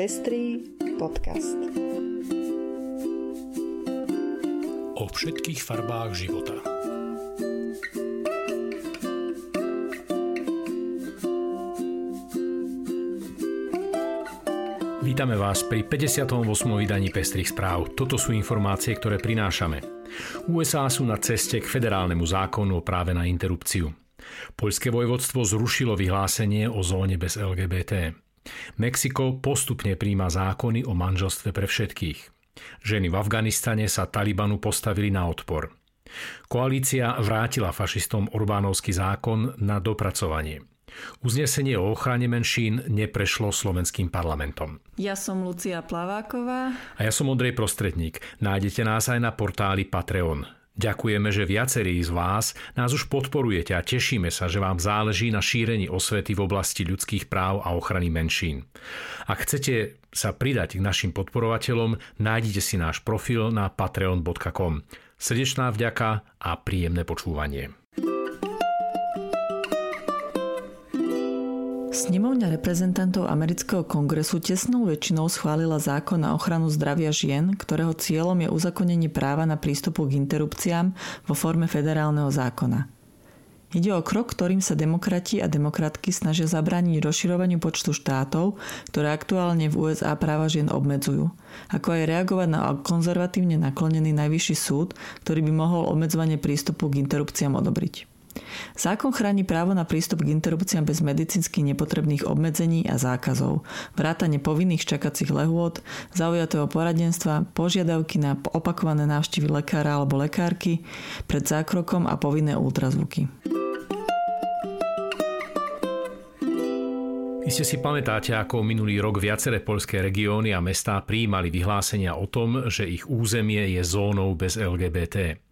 Pestrý podcast. O všetkých farbách života. Vítame vás pri 58. vydaní Pestrých správ. Toto sú informácie, ktoré prinášame. USA sú na ceste k federálnemu zákonu o práve na interrupciu. Poľské vojvodstvo zrušilo vyhlásenie o zóne bez LGBT. Mexiko postupne príjma zákony o manželstve pre všetkých. Ženy v Afganistane sa Talibanu postavili na odpor. Koalícia vrátila fašistom Orbánovský zákon na dopracovanie. Uznesenie o ochrane menšín neprešlo slovenským parlamentom. Ja som Lucia Plaváková. A ja som Ondrej Prostredník. Nájdete nás aj na portáli Patreon. Ďakujeme, že viacerí z vás nás už podporujete a tešíme sa, že vám záleží na šírení osvety v oblasti ľudských práv a ochrany menšín. Ak chcete sa pridať k našim podporovateľom, nájdite si náš profil na patreon.com. Srdečná vďaka a príjemné počúvanie. Snemovňa reprezentantov amerického kongresu tesnou väčšinou schválila zákon na ochranu zdravia žien, ktorého cieľom je uzakonenie práva na prístupu k interrupciám vo forme federálneho zákona. Ide o krok, ktorým sa demokrati a demokratky snažia zabrániť rozširovaniu počtu štátov, ktoré aktuálne v USA práva žien obmedzujú, ako aj reagovať na konzervatívne naklonený najvyšší súd, ktorý by mohol obmedzovanie prístupu k interrupciám odobriť. Zákon chráni právo na prístup k interrupciám bez medicínsky nepotrebných obmedzení a zákazov, vrátane povinných čakacích lehôd, zaujatého poradenstva, požiadavky na opakované návštevy lekára alebo lekárky pred zákrokom a povinné ultrazvuky. Iste si pamätáte, ako minulý rok viaceré poľské regióny a mestá prijímali vyhlásenia o tom, že ich územie je zónou bez LGBT.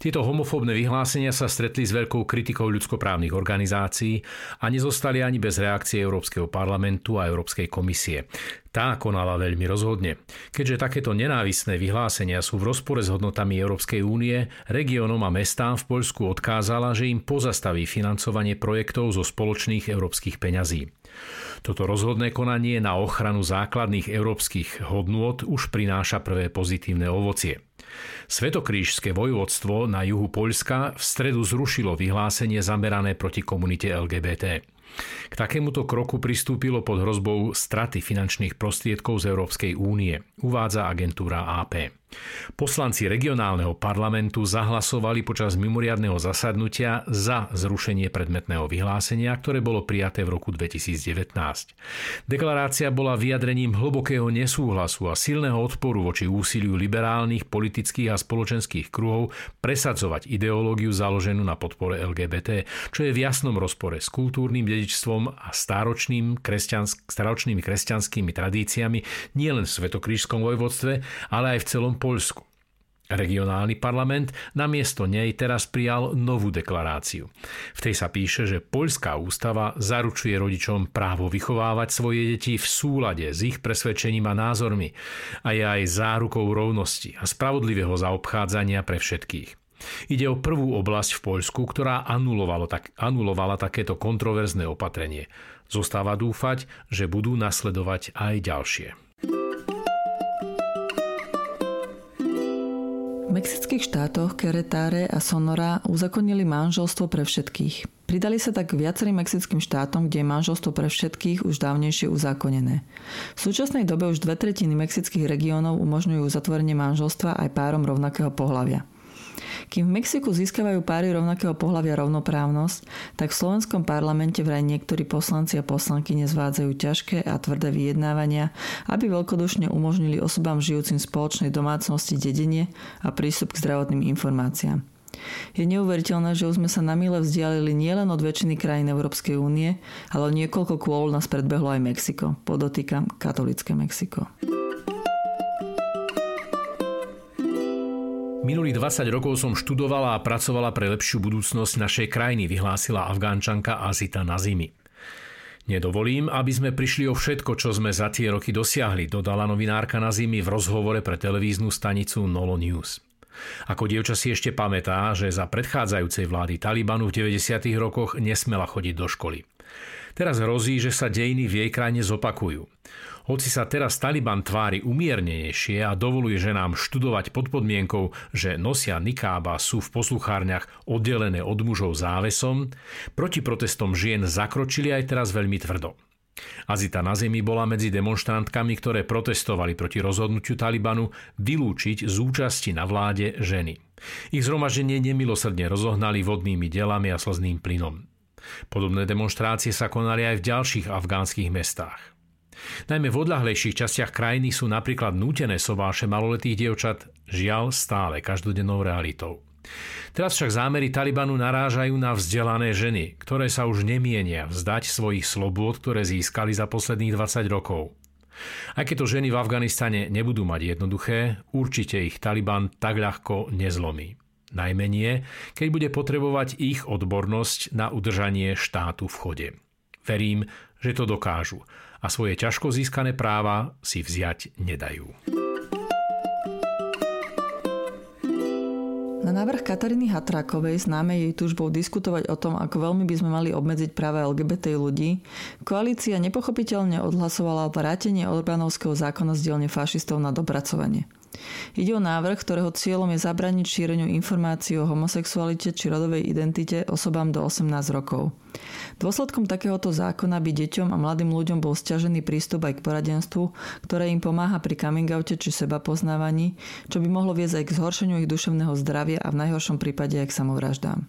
Tieto homofóbne vyhlásenia sa stretli s veľkou kritikou ľudskoprávnych organizácií a nezostali ani bez reakcie Európskeho parlamentu a Európskej komisie. Tá konala veľmi rozhodne. Keďže takéto nenávisné vyhlásenia sú v rozpore s hodnotami Európskej únie, regiónom a mestám v Poľsku odkázala, že im pozastaví financovanie projektov zo spoločných európskych peňazí. Toto rozhodné konanie na ochranu základných európskych hodnôt už prináša prvé pozitívne ovocie. Svetokrížské vojvodstvo na juhu Poľska v stredu zrušilo vyhlásenie zamerané proti komunite LGBT. K takémuto kroku pristúpilo pod hrozbou straty finančných prostriedkov z Európskej únie, uvádza agentúra AP. Poslanci regionálneho parlamentu zahlasovali počas mimoriadného zasadnutia za zrušenie predmetného vyhlásenia, ktoré bolo prijaté v roku 2019. Deklarácia bola vyjadrením hlbokého nesúhlasu a silného odporu voči úsiliu liberálnych politických a spoločenských kruhov presadzovať ideológiu založenú na podpore LGBT, čo je v jasnom rozpore s kultúrnym dedičstvom a staročným kresťansk- staročnými kresťanskými tradíciami nielen v Svetokrížskom vojvodstve, ale aj v celom Poľsku. Regionálny parlament namiesto nej teraz prijal novú deklaráciu. V tej sa píše, že poľská ústava zaručuje rodičom právo vychovávať svoje deti v súlade s ich presvedčením a názormi a je aj zárukou rovnosti a spravodlivého zaobchádzania pre všetkých. Ide o prvú oblasť v Poľsku, ktorá tak, anulovala takéto kontroverzné opatrenie. Zostáva dúfať, že budú nasledovať aj ďalšie. V mexických štátoch Querétare a Sonora uzakonili manželstvo pre všetkých. Pridali sa tak viacerým mexickým štátom, kde je manželstvo pre všetkých už dávnejšie uzákonené. V súčasnej dobe už dve tretiny mexických regiónov umožňujú zatvorenie manželstva aj párom rovnakého pohľavia. Kým v Mexiku získavajú páry rovnakého pohľavia rovnoprávnosť, tak v slovenskom parlamente vraj niektorí poslanci a poslanky nezvádzajú ťažké a tvrdé vyjednávania, aby veľkodušne umožnili osobám žijúcim v spoločnej domácnosti dedenie a prístup k zdravotným informáciám. Je neuveriteľné, že už sme sa na mile vzdialili nielen od väčšiny krajín Európskej únie, ale niekoľko kôl nás predbehlo aj Mexiko, podotýkam katolické Mexiko. Minulých 20 rokov som študovala a pracovala pre lepšiu budúcnosť našej krajiny, vyhlásila afgánčanka Azita Nazimi. Nedovolím, aby sme prišli o všetko, čo sme za tie roky dosiahli, dodala novinárka Nazimi v rozhovore pre televíznu stanicu Nolo News. Ako dievča si ešte pamätá, že za predchádzajúcej vlády Talibanu v 90. rokoch nesmela chodiť do školy. Teraz hrozí, že sa dejiny v jej krajine zopakujú. Hoci sa teraz Taliban tvári umiernenejšie a dovoluje ženám študovať pod podmienkou, že nosia nikába sú v posluchárniach oddelené od mužov závesom, proti protestom žien zakročili aj teraz veľmi tvrdo. Azita na zemi bola medzi demonstrantkami, ktoré protestovali proti rozhodnutiu Talibanu vylúčiť z účasti na vláde ženy. Ich zhromaždenie nemilosrdne rozohnali vodnými delami a slzným plynom. Podobné demonstrácie sa konali aj v ďalších afgánskych mestách. Najmä v odľahlejších častiach krajiny sú napríklad nútené sobáše maloletých dievčat žiaľ stále každodennou realitou. Teraz však zámery Talibanu narážajú na vzdelané ženy, ktoré sa už nemienia vzdať svojich slobôd, ktoré získali za posledných 20 rokov. Aj keď to ženy v Afganistane nebudú mať jednoduché, určite ich Taliban tak ľahko nezlomí. Najmenie, keď bude potrebovať ich odbornosť na udržanie štátu v chode. Verím, že to dokážu a svoje ťažko získané práva si vziať nedajú. Na návrh Kataríny Hatrákovej známe jej túžbou diskutovať o tom, ako veľmi by sme mali obmedziť práva LGBT ľudí, koalícia nepochopiteľne odhlasovala vrátenie Orbánovského zákona z dielne fašistov na dopracovanie. Ide o návrh, ktorého cieľom je zabraniť šíreniu informácií o homosexualite či rodovej identite osobám do 18 rokov. Dôsledkom takéhoto zákona by deťom a mladým ľuďom bol stiažený prístup aj k poradenstvu, ktoré im pomáha pri coming oute či seba poznávaní, čo by mohlo viesť aj k zhoršeniu ich duševného zdravia a v najhoršom prípade aj k samovraždám.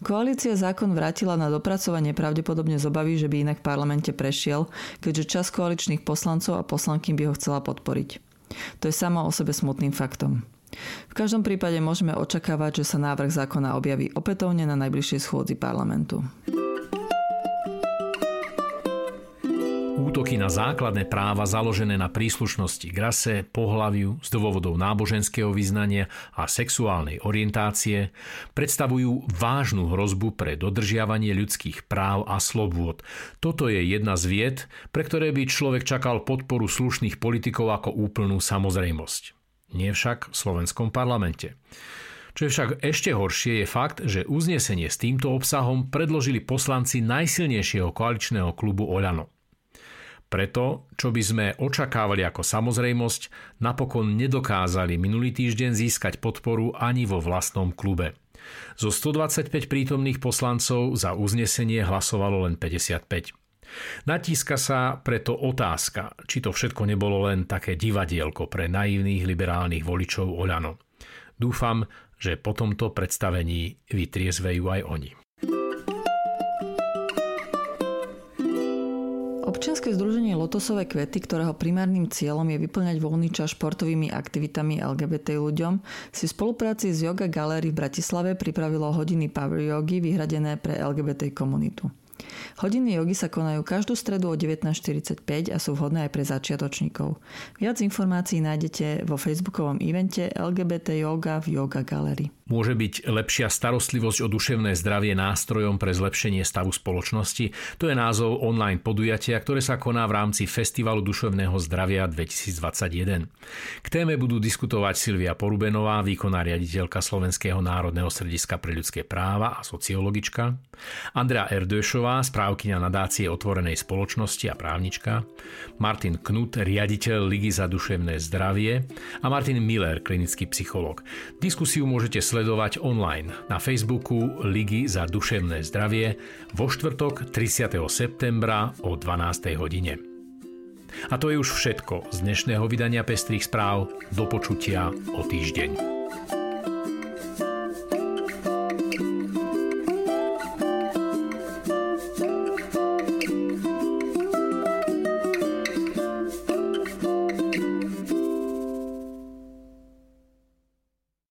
Koalícia zákon vrátila na dopracovanie pravdepodobne z obavy, že by inak v parlamente prešiel, keďže čas koaličných poslancov a poslanky by ho chcela podporiť. To je samo o sebe smutným faktom. V každom prípade môžeme očakávať, že sa návrh zákona objaví opätovne na najbližšej schôdzi parlamentu. Útoky na základné práva založené na príslušnosti k rase, pohľaviu, z dôvodov náboženského vyznania a sexuálnej orientácie predstavujú vážnu hrozbu pre dodržiavanie ľudských práv a slobôd. Toto je jedna z vied, pre ktoré by človek čakal podporu slušných politikov ako úplnú samozrejmosť. Nie však v slovenskom parlamente. Čo je však ešte horšie je fakt, že uznesenie s týmto obsahom predložili poslanci najsilnejšieho koaličného klubu Oľano. Preto, čo by sme očakávali ako samozrejmosť, napokon nedokázali minulý týždeň získať podporu ani vo vlastnom klube. Zo 125 prítomných poslancov za uznesenie hlasovalo len 55. Natíska sa preto otázka, či to všetko nebolo len také divadielko pre naivných liberálnych voličov Oľano. Dúfam, že po tomto predstavení vytriezvejú aj oni. Občianske združenie Lotosové kvety, ktorého primárnym cieľom je vyplňať voľný čas športovými aktivitami LGBT ľuďom, si v spolupráci s Yoga Gallery v Bratislave pripravilo hodiny Power Yogi vyhradené pre LGBT komunitu. Hodiny jogy sa konajú každú stredu o 19.45 a sú vhodné aj pre začiatočníkov. Viac informácií nájdete vo facebookovom evente LGBT Yoga v Yoga Gallery. Môže byť lepšia starostlivosť o duševné zdravie nástrojom pre zlepšenie stavu spoločnosti? To je názov online podujatia, ktoré sa koná v rámci Festivalu duševného zdravia 2021. K téme budú diskutovať Silvia Porubenová, výkonná riaditeľka Slovenského národného srediska pre ľudské práva a sociologička, Andrea Erdőšová, správkyňa nadácie otvorenej spoločnosti a právnička, Martin Knut, riaditeľ Ligy za duševné zdravie a Martin Miller, klinický psycholog. Diskusiu môžete sledovať sledovať online na Facebooku Ligy za duševné zdravie vo štvrtok 30. septembra o 12. hodine. A to je už všetko z dnešného vydania Pestrých správ. Do počutia o týždeň.